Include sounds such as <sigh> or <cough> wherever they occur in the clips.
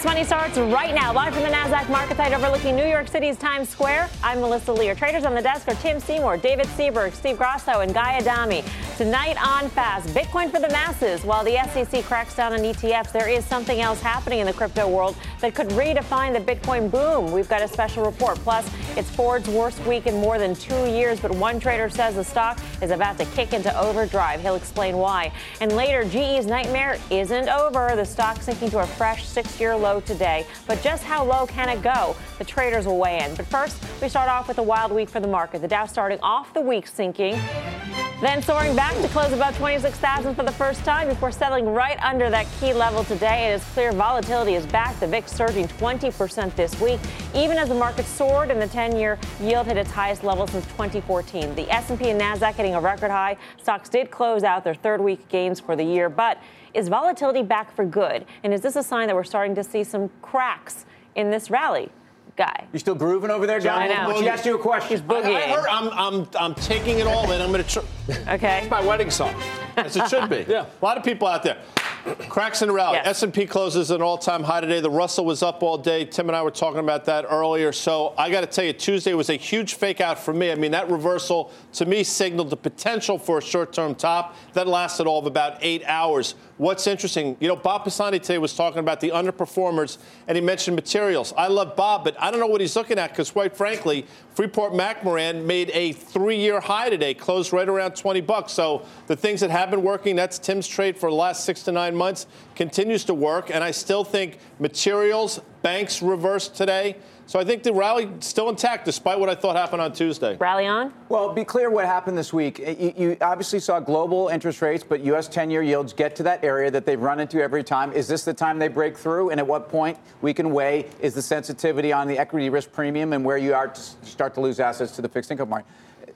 Fast Money starts right now, live from the NASDAQ market site overlooking New York City's Times Square. I'm Melissa Lee. Our traders on the desk are Tim Seymour, David Seaburn, Steve Grasso, and Guy Adami. Tonight on Fast, Bitcoin for the masses. While the SEC cracks down on ETFs, there is something else happening in the crypto world that could redefine the Bitcoin boom. We've got a special report. Plus, it's Ford's worst week in more than two years, but one trader says the stock is about to kick into overdrive. He'll explain why. And later, GE's nightmare isn't over. The stock sinking to a fresh six year low today. But just how low can it go? The traders will weigh in. But first, we start off with a wild week for the market. The Dow starting off the week sinking, then soaring back to close above 26,000 for the first time before settling right under that key level today. It is clear volatility is back. The VIX surging 20% this week, even as the market soared and the 10-year yield hit its highest level since 2014. The S&P and Nasdaq hitting a record high. Stocks did close out their third week gains for the year, but is volatility back for good? And is this a sign that we're starting to see some cracks in this rally? Guy. You still grooving over there, John? I know. She asked you a question. He's boogieing. I, I heard, I'm, I'm, I'm taking it all in. I'm going to. Tr- <laughs> Okay. it's my wedding song, as it should be. <laughs> Yeah. A lot of people out there. <clears throat> Cracks in the rally. Yes. S&P closes an all-time high today. The Russell was up all day. Tim and I were talking about that earlier. So I got to tell you, Tuesday was a huge fake out for me. I mean, that reversal to me signaled the potential for a short-term top that lasted all of about eight hours. What's interesting, you know, Bob Pisani today was talking about the underperformers, and he mentioned materials. I love Bob, but I don't know what he's looking at because, quite frankly, Freeport McMoran made a three-year high today, closed right around 20 bucks. So the things that have been working, that's Tim's trade for the last six to nine months, continues to work. And I still think materials, banks reversed today. So I think the rally still intact, despite what I thought happened on Tuesday. Rally on? Well, be clear what happened this week. You, you obviously saw global interest rates, but U.S. 10 year yields get to that area that they've run into every time. Is this the time they break through? And at what point we can weigh is the sensitivity on the equity risk premium and where you are to start to lose assets to the fixed income market?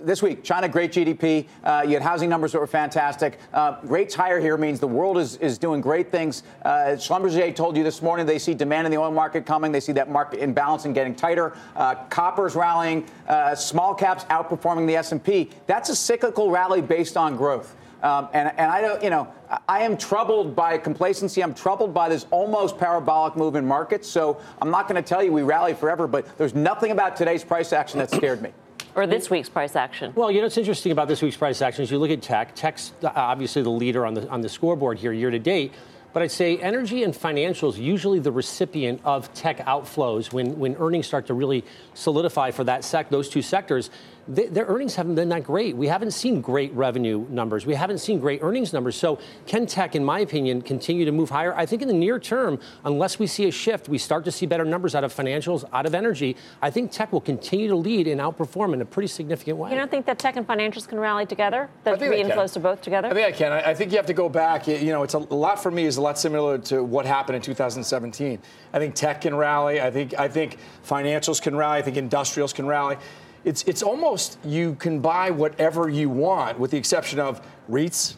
This week, China, great GDP. Uh, you had housing numbers that were fantastic. Uh, rates higher here means the world is, is doing great things. Uh, Schlumberger told you this morning they see demand in the oil market coming. They see that market imbalance and getting tighter. Uh, copper's rallying. Uh, small caps outperforming the S&P. That's a cyclical rally based on growth. Um, and, and I don't, you know, I- I am troubled by complacency. I'm troubled by this almost parabolic move in markets. So I'm not going to tell you we rally forever, but there's nothing about today's price action that scared me. Or this week's price action? Well, you know, what's interesting about this week's price action is you look at tech. Tech's obviously the leader on the on the scoreboard here year to date. But I'd say energy and financials usually the recipient of tech outflows when, when earnings start to really solidify for that sec those two sectors. They, their earnings haven't been that great. We haven't seen great revenue numbers. We haven't seen great earnings numbers. So can tech, in my opinion, continue to move higher? I think in the near term, unless we see a shift, we start to see better numbers out of financials, out of energy. I think tech will continue to lead and outperform in a pretty significant way. You don't think that tech and financials can rally together? I That think they can. to both together? I think I can. I, I think you have to go back. You know, it's a, a lot for me is a lot similar to what happened in 2017. I think tech can rally. I think I think financials can rally. I think industrials can rally. It's it's almost you can buy whatever you want, with the exception of REITs,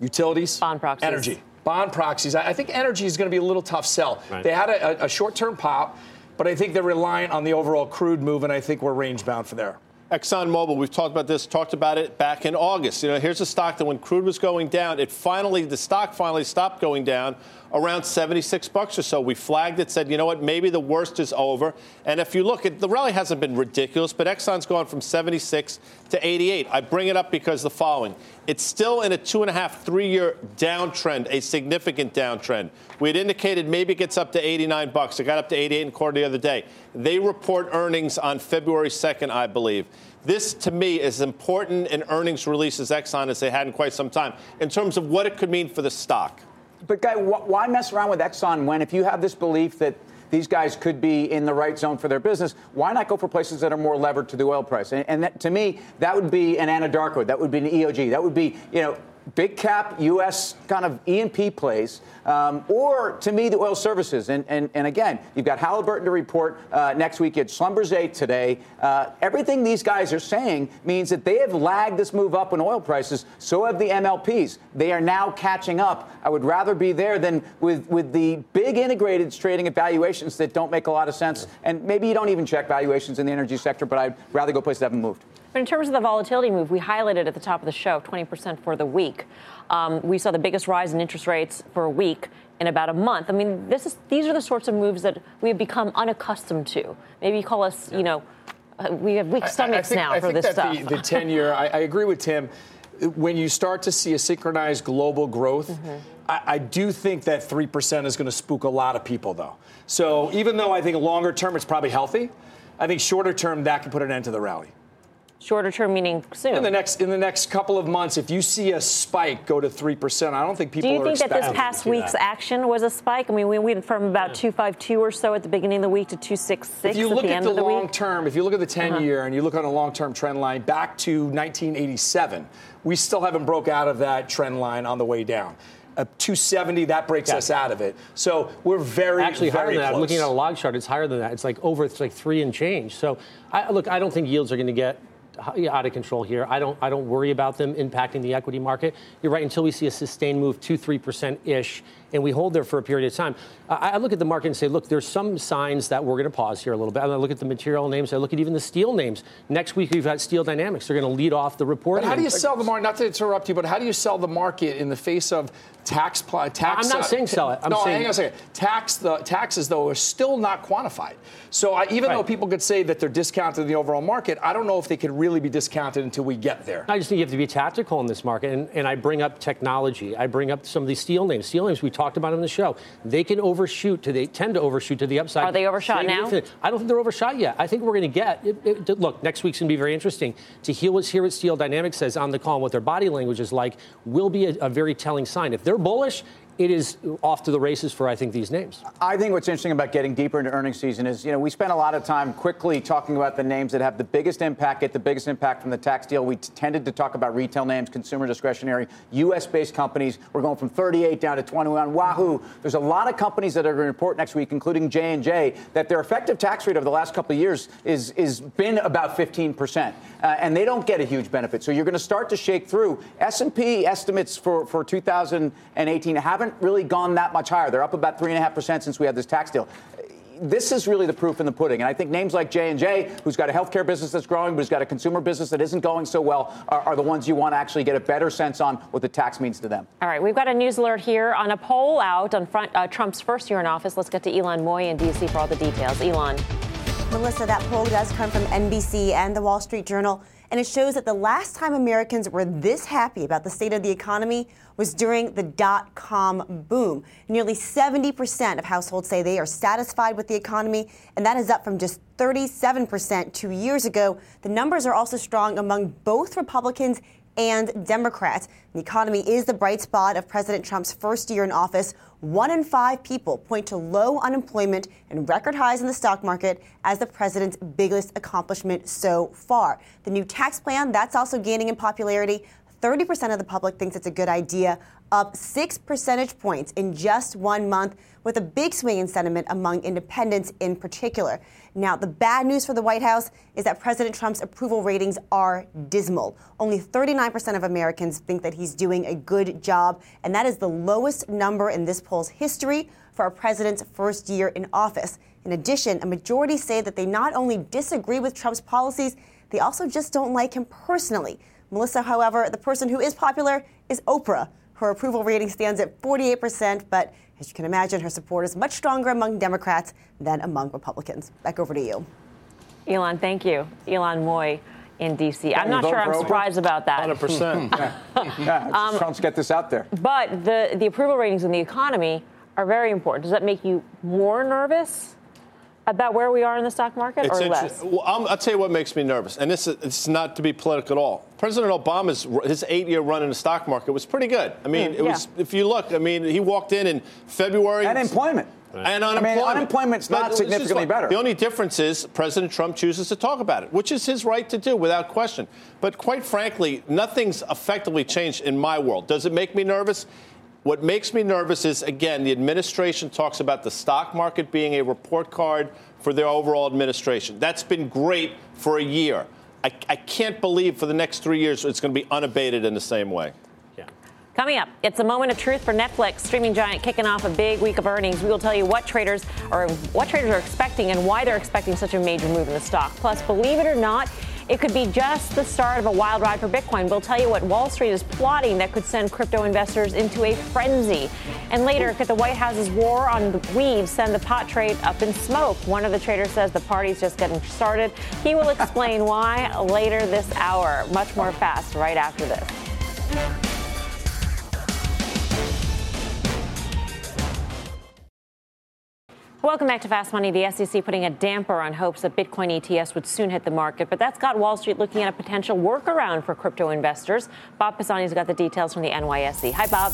utilities, Bond proxies. energy, bond proxies. I, I think energy is going to be a little tough sell. Right. They had a, a, a short-term pop, but I think they're reliant on the overall crude move, and I think we're range bound for there. ExxonMobil, we've talked about this, talked about it back in August. You know, here's a stock that when crude was going down, it finally, the stock finally stopped going down around 76 bucks or so. We flagged it, said, you know what, maybe the worst is over. And if you look at the rally hasn't been ridiculous, but Exxon's gone from 76 to 88. I bring it up because the following. It's still in a two and a half, three year downtrend, a significant downtrend. We had indicated maybe it gets up to 89 bucks. It got up to 88 and a quarter the other day. They report earnings on February 2nd, I believe. This, to me, is important in earnings release as Exxon as they had in quite some time in terms of what it could mean for the stock. But, Guy, why mess around with Exxon when if you have this belief that these guys could be in the right zone for their business, why not go for places that are more levered to the oil price? And, and that, to me, that would be an Anadarko. That would be an EOG. That would be, you know, big cap U.S. kind of E&P plays, um, or to me, the oil services. And, and, and again, you've got Halliburton to report uh, next week. It's eight today. Uh, everything these guys are saying means that they have lagged this move up in oil prices. So have the MLPs. They are now catching up. I would rather be there than with, with the big integrated trading at valuations that don't make a lot of sense. And maybe you don't even check valuations in the energy sector, but I'd rather go places that haven't moved. But in terms of the volatility move, we highlighted at the top of the show 20% for the week. Um, we saw the biggest rise in interest rates for a week in about a month. I mean, this is these are the sorts of moves that we have become unaccustomed to. Maybe you call us, you know, uh, we have weak stomachs I, I think, now I for think this that stuff. The, <laughs> the 10 year, I, I, agree with Tim. When you start to see a synchronized global growth, mm-hmm. I, I, do think that 3% is going to spook a lot of people, though. So even though I think longer term it's probably healthy, I think shorter term that can put an end to the rally. Shorter term meaning soon. In the next in the next couple of months, if you see a spike go to three percent, I don't think people. Do you think that this past week's that. action was a spike? I mean, we went from about yeah. two five two or so at the beginning of the week to two six six. If you look at the, the long week? term, if you look at the 10 uh-huh. year and you look on a long term trend line back to 1987, we still haven't broke out of that trend line on the way down. A 270 that breaks yeah. us out of it. So we're very actually very higher than close. that. I'm looking at a log chart; it's higher than that. It's like over. It's like three and change. So I, look, I don't think yields are going to get out of control here. I don't I don't worry about them impacting the equity market. You're right. Until we see a sustained move, three percent ish, and we hold there for a period of time. I, I look at the market and say, look, there's some signs that we're going to pause here a little bit. I look at the material names. I look at even the steel names. Next week we've got Steel Dynamics. They're going to lead off the report. But how do you sell the market? Not to interrupt you, but how do you sell the market in the face of tax pl- tax? I'm not uh, saying sell it. I'm no, saying hang on a second. Tax the taxes though are still not quantified. So I, even right. though people could say that they're discounted in the overall market, I don't know if they could really be discounted until we get there. I just think you have to be tactical in this market, and, and I bring up technology. I bring up some of these steel names. Steel names we talked about on the show. They can overshoot to they tend to overshoot to the upside. Are they overshot now? I don't think they're overshot yet. I think we're going to get. It, it, look, next week's going to be very interesting to hear what, hear what Steel Dynamics says on the call and what their body language is like. Will be a, a very telling sign. If they're bullish, it is off to the races for, I think, these names. I think what's interesting about getting deeper into earnings season is, you know, we spent a lot of time quickly talking about the names that have the biggest impact, get the biggest impact from the tax deal. We t- tended to talk about retail names, consumer discretionary, U.S. based companies. We're going from 38 down to 21. Wahoo! There's a lot of companies that are going to report next week, including J&J, that their effective tax rate over the last couple of years is, is been about 15 percent uh, and they don't get a huge benefit. So you're going to start to shake through. S&P estimates for, for 2018 haven't really gone that much higher. They're up about 3.5% since we had this tax deal this is really the proof in the pudding. And I think names like J&J, who's got a healthcare business that's growing, but who's got a consumer business that isn't going so well, are, are, the ones you want to actually get a better sense on what the tax means to them. All right, we've got a news alert here on a poll out on front, uh, Trump's first year in office. Let's get to Ylan Mui in D.C. for all the details. Ylan. Melissa, that poll does come from NBC and the Wall Street Journal and it shows that the last time Americans were this happy about the state of the economy was during the dot com boom. Nearly 70% of households say they are satisfied with the economy, and that is up from just 37% two years ago. The numbers are also strong among both Republicans and Democrats. The economy is the bright spot of President Trump's first year in office. One in five people point to low unemployment and record highs in the stock market as the president's biggest accomplishment so far. The new tax plan, that's also gaining in popularity. 30% of the public thinks it's a good idea, up six percentage points in just one month, with a big swing in sentiment among independents in particular. Now, the bad news for the White House is that President Trump's approval ratings are dismal. Only 39% of Americans think that he's doing a good job, and that is the lowest number in this poll's history for a president's first year in office. In addition, a majority say that they not only disagree with Trump's policies, they also just don't like him personally. Melissa, however, the person who is popular is Oprah. Her approval rating stands at 48%, but as you can imagine, her support is much stronger among Democrats than among Republicans. Back over to you. Ylan, thank you. Ylan Mui in D.C. I'm not sure I'm surprised about that. 100%. <laughs> yeah, yeah um, Trump's get this out there. But the, the approval ratings in the economy are very important. Does that make you more nervous about where we are in the stock market it's or less? Well, i will tell you what makes me nervous, and this is it's not to be political at all. President Obama's his eight-year run in the stock market was pretty good. I mean, mm, it yeah. was if you look, I mean, he walked in in February. And employment. Right. And unemployment. I mean, unemployment's not significantly better. The only difference is President Trump chooses to talk about it, which is his right to do without question. But quite frankly, nothing's effectively changed in my world. Does it make me nervous? What makes me nervous is, again, the administration talks about the stock market being a report card for their overall administration. That's been great for a year. I, I can't believe for the next three years it's going to be unabated in the same way. Coming up, it's a moment of truth for Netflix, streaming giant kicking off a big week of earnings. We will tell you what traders or what traders are expecting and why they're expecting such a major move in the stock. Plus, believe it or not, it could be just the start of a wild ride for Bitcoin. We'll tell you what Wall Street is plotting that could send crypto investors into a frenzy. And later, could the White House's war on the weave send the pot trade up in smoke? One of the traders says the party's just getting started. He will <laughs> explain why later this hour. Much more fast right after this. Welcome back to Fast Money. The SEC putting a damper on hopes that Bitcoin ETFs would soon hit the market, but that's got Wall Street looking at a potential workaround for crypto investors. Bob Pisani's got the details from the NYSE. Hi, Bob.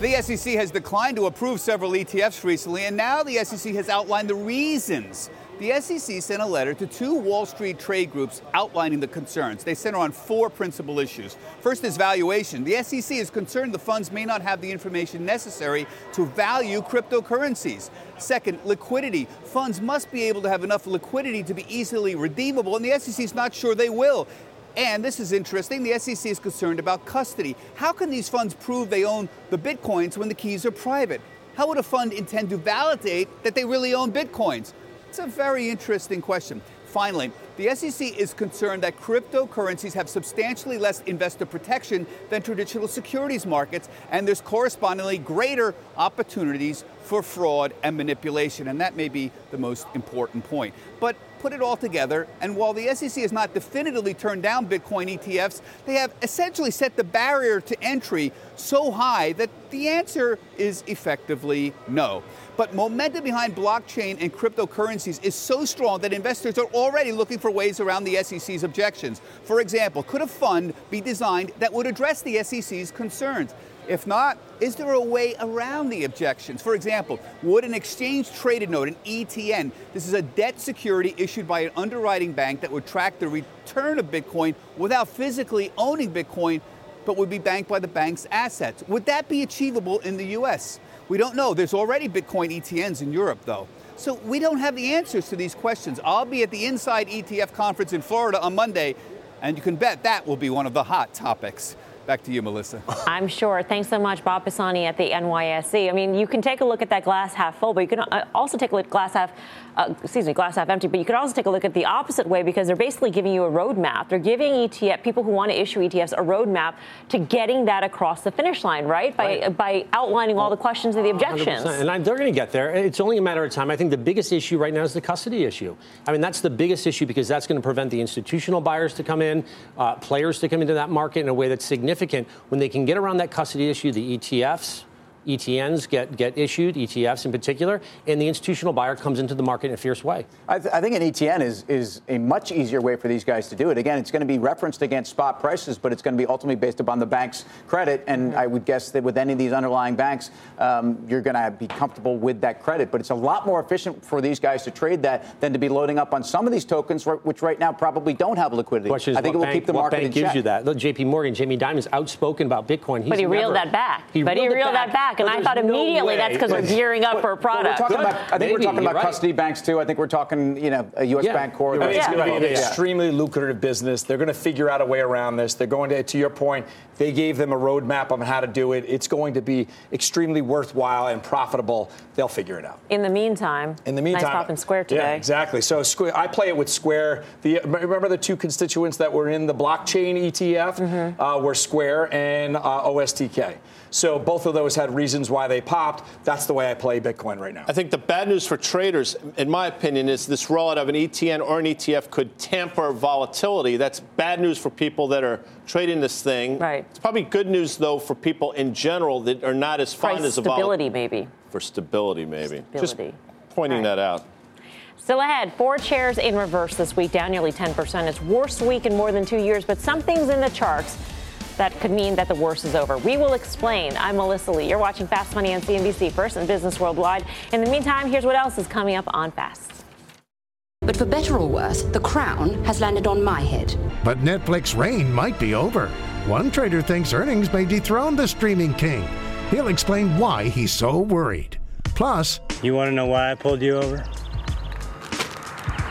The SEC has declined to approve several ETFs recently, and now the SEC has outlined the reasons the SEC sent a letter to two Wall Street trade groups outlining the concerns. They center on four principal issues. First is valuation. The SEC is concerned the funds may not have the information necessary to value cryptocurrencies. Second, liquidity. Funds must be able to have enough liquidity to be easily redeemable, and the SEC is not sure they will. And this is interesting the SEC is concerned about custody. How can these funds prove they own the bitcoins when the keys are private? How would a fund intend to validate that they really own bitcoins? It's a very interesting question. Finally, the SEC is concerned that cryptocurrencies have substantially less investor protection than traditional securities markets, and there's correspondingly greater opportunities for fraud and manipulation. And that may be the most important point. But put it all together, and while the SEC has not definitively turned down Bitcoin ETFs, they have essentially set the barrier to entry so high that the answer is effectively no. But momentum behind blockchain and cryptocurrencies is so strong that investors are already looking for ways around the SEC's objections. For example, could a fund be designed that would address the SEC's concerns? If not, is there a way around the objections? For example, would an exchange traded note, an ETN, this is a debt security issued by an underwriting bank that would track the return of Bitcoin without physically owning Bitcoin, but would be banked by the bank's assets? Would that be achievable in the US? We don't know. There's already Bitcoin ETNs in Europe, though. So we don't have the answers to these questions. I'll be at the Inside ETF conference in Florida on Monday, and you can bet that will be one of the hot topics. Back to you, Melissa. I'm sure. Thanks so much, Bob Pisani at the NYSE. I mean, you can take a look at that glass half full, but you can uh, also take a look at glass half, uh, excuse me, glass half empty. But you can also take a look at the opposite way because they're basically giving you a roadmap. They're giving ETF people who want to issue ETFs a roadmap to getting that across the finish line, right? By right. by outlining all the questions and the objections. 100%. And I, they're going to get there. It's only a matter of time. I think the biggest issue right now is the custody issue. I mean, that's the biggest issue because that's going to prevent the institutional buyers to come in, uh, players to come into that market in a way that's significant when they can get around that custody issue, the ETFs, ETNs get, get issued, ETFs in particular, and the institutional buyer comes into the market in a fierce way. I, th- I, think an ETN is, is a much easier way for these guys to do it. Again, it's going to be referenced against spot prices, but it's going to be ultimately based upon the bank's credit. And mm-hmm. I would guess that with any of these underlying banks, um, you're going to be comfortable with that credit. But it's a lot more efficient for these guys to trade that than to be loading up on some of these tokens, which right now probably don't have liquidity. Question is, I think it will bank, keep the market bank gives check. you that? Look, JP Morgan, Jamie Dimon's outspoken about Bitcoin. He's but he reeled that back. He but he reeled that back, and I thought immediately immediately that's because we're gearing up for a product. We're about, I think Maybe, we're talking about right. custody banks too. I think we're talking, you know, a U.S. Yeah. bank core. I mean, it's going to be an extremely lucrative business. They're going to figure out a way around this. They're going to, to your point, they gave them a roadmap on how to do it. It's going to be extremely worthwhile and profitable. They'll figure it out. In the meantime, in the meantime, nice pop in Square today. Yeah, exactly. So Square, I play it with Square. The, remember the two constituents that were in the blockchain ETF mm-hmm. uh, were Square and uh, OSTK. So both of those had reasons why they popped. That's the way I play Bitcoin right now. I think the bad news for traders, in my opinion, is this rollout of an ETN or an ETF could tamper volatility. That's bad news for people that are trading this thing. Right. It's probably good news though for people in general that are not as fond Price as stability, maybe. For stability, maybe. Stability. Just pointing right. that out. Still ahead, four shares in reverse this week, down nearly 10%. It's worst week in more than two years, but something's in the charts that could mean that the worst is over. We will explain. I'm Melissa Lee. You're watching Fast Money on CNBC First and Business Worldwide. In the meantime, here's what else is coming up on Fast. But for better or worse, the crown has landed on my head. But Netflix reign might be over. One trader thinks earnings may dethrone the streaming king. He'll explain why he's so worried. Plus, you want to know why I pulled you over?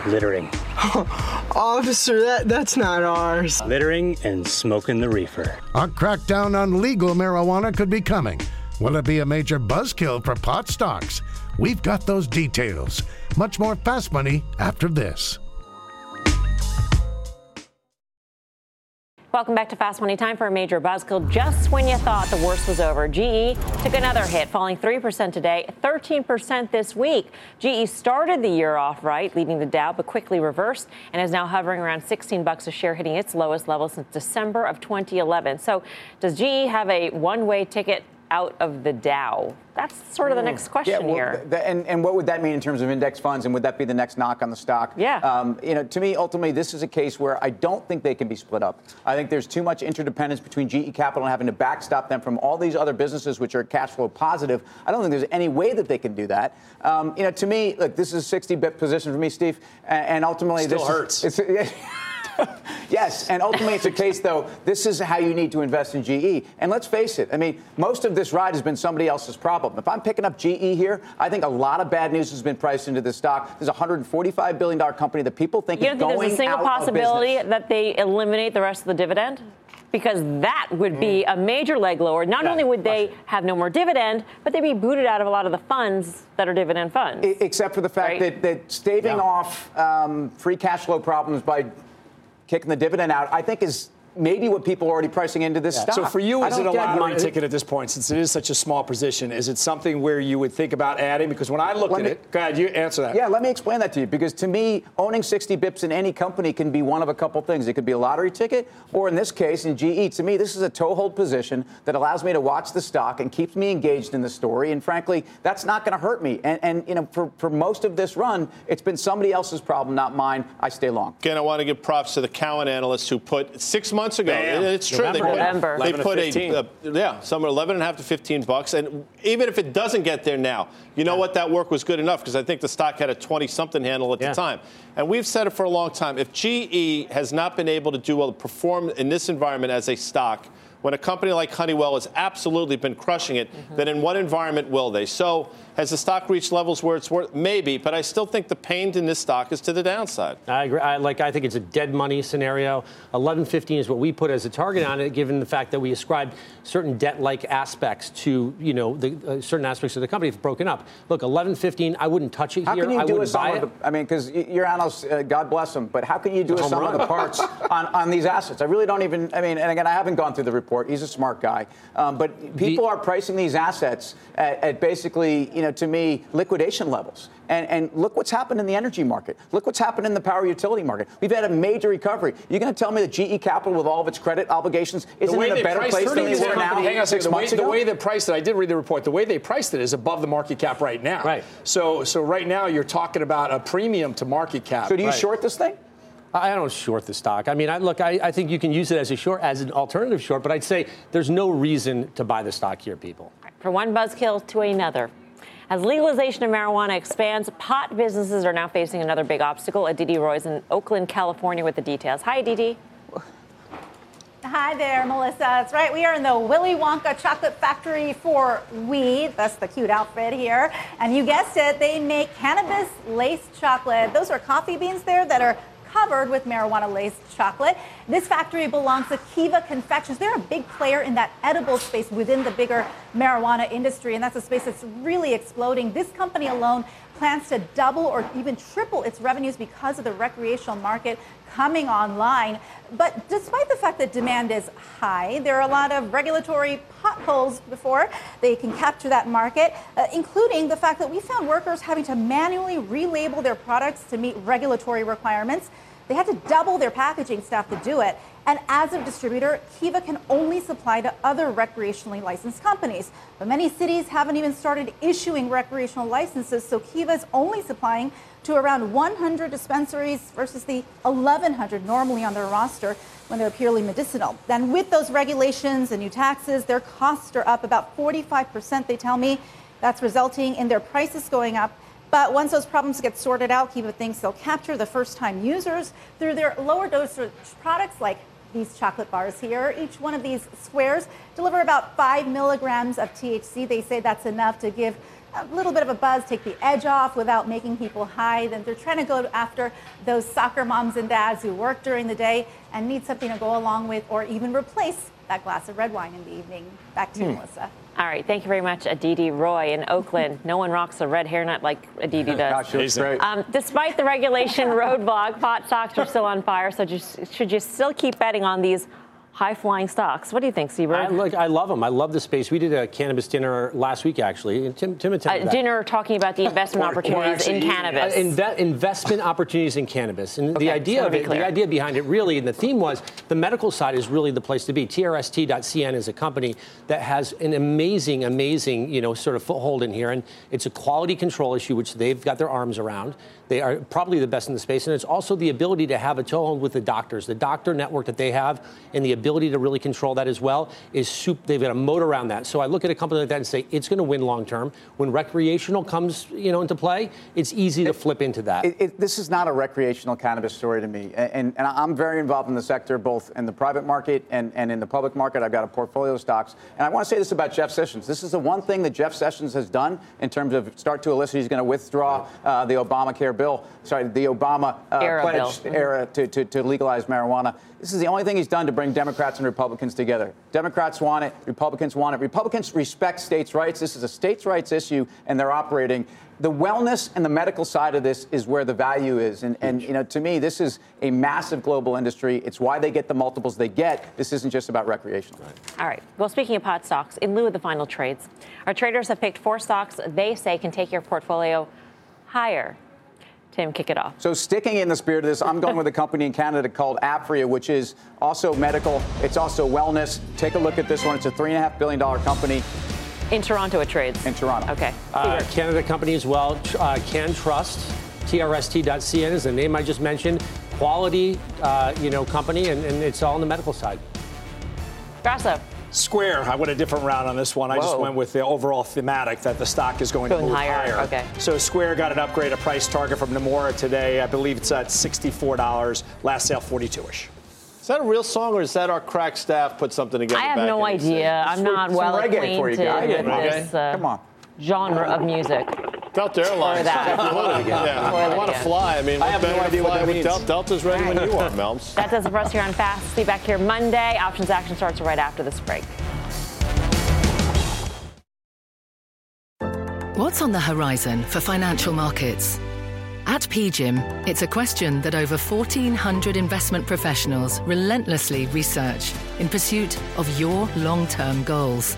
Littering. <laughs> Officer, that, that's not ours. Littering and smoking the reefer. A crackdown on legal marijuana could be coming. Will it be a major buzzkill for pot stocks? We've got those details. Much more fast money after this. Welcome back to Fast Money. Time for a major buzzkill. Just when you thought the worst was over, GE took another hit, falling 3% today, 13% this week. GE started the year off right, leading the Dow, but quickly reversed and is now hovering around 16 bucks a share, hitting its lowest level since December of 2011. So, does GE have a one-way ticket out of the Dow? That's sort of the next question yeah, well, here. th- and, and what would that mean in terms of index funds, and would that be the next knock on the stock? Yeah. Um, you know, to me, ultimately, this is a case where I don't think they can be split up. I think there's too much interdependence between GE Capital and having to backstop them from all these other businesses which are cash flow positive. I don't think there's any way that they can do that. Um, you know, to me, look, this is a 60 bip position for me, Steve, and, and ultimately, Still this hurts. Is, it's, <laughs> <laughs> yes, and ultimately it's a case, though, this is how you need to invest in GE. And let's face it, I mean, most of this ride has been somebody else's problem. If I'm picking up GE here, I think a lot of bad news has been priced into this stock. There's a $145 billion company that people think You is think there's a single possibility that they eliminate the rest of the dividend? Because that would be a major leg lower. Not Yeah, only would they have no more dividend, but they'd be booted out of a lot of the funds that are dividend funds. Except for the fact Right. that, that staving Yeah. off um, free cash flow problems by kicking the dividend out, I think is maybe what people are already pricing into this stock. So for you, I is it a get lottery ticket at this point, since it is such a small position? Is it something where you would think about adding? Because when I looked Let at me- it, go ahead, you answer that. Yeah, let me explain that to you. Because to me, owning 60 bips in any company can be one of a couple things. It could be a lottery ticket, or in this case, in GE, to me, this is a toehold position that allows me to watch the stock and keeps me engaged in the story. And frankly, that's not going to hurt me. And, and you know, for, for most of this run, it's been somebody else's problem, not mine. I stay long. Again, I want to give props to the Cowen analysts who put six months ago. Bam. It's true. They put, November. they 11 put 15. a, uh, yeah, somewhere 11 and a half to 15 bucks. And even if it doesn't get there now, you know what? That work was good enough because I think the stock had a 20 something handle at Yeah. the time. And we've said it for a long time. If GE has not been able to do well, to perform in this environment as a stock, when a company like Honeywell has absolutely been crushing it, then in what environment will they? So has the stock reached levels where it's worth? Maybe, but I still think the pain in this stock is to the downside. I agree. I, like, I think it's a dead money scenario. 1115 is what we put as a target on it, given the fact that we ascribed certain debt-like aspects to, you know, the uh, certain aspects of the company have broken up. Look, 1115, I wouldn't touch it How here. can you I do a wouldn't buy it. the, I mean, because your analysts, uh, God bless them, but how can you do a sum of the parts <laughs> on, on these assets? I really don't even, I mean, and again, I haven't gone through the report. He's a smart guy. Um, but people are pricing these assets at, at basically, you know, to me, liquidation levels. And, and look what's happened in the energy market. Look what's happened in the power utility market. We've had a major recovery. You're going to tell me that GE Capital, with all of its credit obligations, isn't in a better place than they were now hang on six the way, months the way they priced it, I did read the report. The way they priced it is above the market cap right now. Right. So, so right now you're talking about a premium to market cap. so do you Right. short this thing? I don't short the stock. I mean, I, look, I, I think you can use it as a short, as an alternative short, but I'd say there's no reason to buy the stock here, people. From one buzzkill to another. As legalization of marijuana expands, pot businesses are now facing another big obstacle. Aditi Roy's in Oakland, California with the details. Hi, Aditi. Hi there, Melissa. That's right. We are in the Willy Wonka chocolate factory for weed. That's the cute outfit here. And you guessed it, they make cannabis laced chocolate. Those are coffee beans there that are covered with marijuana laced chocolate. This factory belongs to Kiva Confections. They're a big player in that edible space within the bigger marijuana industry, and that's a space that's really exploding. This company alone plans to double or even triple its revenues because of the recreational market coming online. But despite the fact that demand is high, there are a lot of regulatory potholes before they can capture that market, uh, including the fact that we found workers having to manually relabel their products to meet regulatory requirements. They had to double their packaging staff to do it. And as a distributor, Kiva can only supply to other recreationally licensed companies. But many cities haven't even started issuing recreational licenses, so Kiva is only supplying to around 100 dispensaries versus the 1,100 normally on their roster when they're purely medicinal. Then, with those regulations and new taxes, their costs are up about 45%, they tell me. That's resulting in their prices going up. But once those problems get sorted out, Kiva thinks they'll capture the first time users through their lower dosage products like these chocolate bars here. Each one of these squares deliver about five milligrams of THC. They say that's enough to give a little bit of a buzz, take the edge off without making people high. Then they're trying to go after those soccer moms and dads who work during the day and need something to go along with or even replace that glass of red wine in the evening. Back to you, Hmm. Melissa. All right, thank you very much, Aditi Roy in Oakland. No one rocks a red hairnet like Aditi does. Gosh, great. Um, despite the regulation <laughs> roadblock, pot stocks are still on fire. So just, should you still keep betting on these high-flying stocks? What do you think, Seaburn? I, look, I love them. I love the space. We did a cannabis dinner last week, actually. And Tim, Tim attended Uh, that. dinner talking about the <laughs> investment Or- or opportunities in cannabis. uh, inve- investment opportunities in cannabis. And Okay, the idea of it, clear. the idea behind it really, and the theme was the medical side is really the place to be. TRST.cn is a company that has an amazing, amazing, you know, sort of foothold in here. And it's a quality control issue, which they've got their arms around. They are probably the best in the space. And it's also the ability to have a toehold with the doctors. The doctor network that they have and the ability to really control that as well is soup. They've got a moat around that. So I look at a company like that and say it's going to win long term. When recreational comes, you know, into play, it's easy to flip into that. It, it, this is not a recreational cannabis story to me. And, and I'm very involved in the sector, both in the private market and, and in the public market. I've got a portfolio of stocks. And I want to say this about Jeff Sessions. This is the one thing that Jeff Sessions has done in terms of start to elicit. He's going to withdraw uh, the Obamacare bill, sorry, the Obama uh, Era pledge bill. era to, to, to legalize marijuana. This is the only thing he's done to bring Democrats and Republicans together. Democrats want it, Republicans want it. Republicans respect states' rights. This is a states' rights issue, and they're operating. The wellness and the medical side of this is where the value is. And, and you know, to me, this is a massive global industry. It's why they get the multiples they get. This isn't just about recreational. All right. Well, speaking of pot stocks, in lieu of the final trades, our traders have picked four stocks they say can take your portfolio higher. Tim, kick it off. So, sticking in the spirit of this, I'm going with a company in Canada called Aphria, which is also medical. It's also wellness. Take a look at this one. It's a $3.5 billion company. In Toronto, it trades. In Toronto. Okay. Uh, Canada company as well, tr- uh, CannTrust, TRST.cn is the name I just mentioned. Quality, uh, you know, company, and, and it's all on the medical side. Grasso. Square, I went a different route on this one. I just went with the overall thematic that the stock is going, Going to move higher, higher. okay. So Square got an upgrade, a price target from Nomura today. I believe it's at $64. Last sale, 42-ish. Is that a real song, or is that our crack staff put something together? I have back no in these idea. days? I'm not some well reggae for you acquainted guys. with Reggae? this uh, Come on. Genre of music. Delta Airlines. Or that. Spoil it again. Yeah. Spoil it I want to fly. I mean, I have no better to idea what fly that with means. Delta? Delta's ready when you are, Melms. That does it for us here on Fast. See you back here Monday. Options action starts right after this break. What's on the horizon for financial markets? At PGIM, it's a question that over 1,400 investment professionals relentlessly research in pursuit of your long term goals.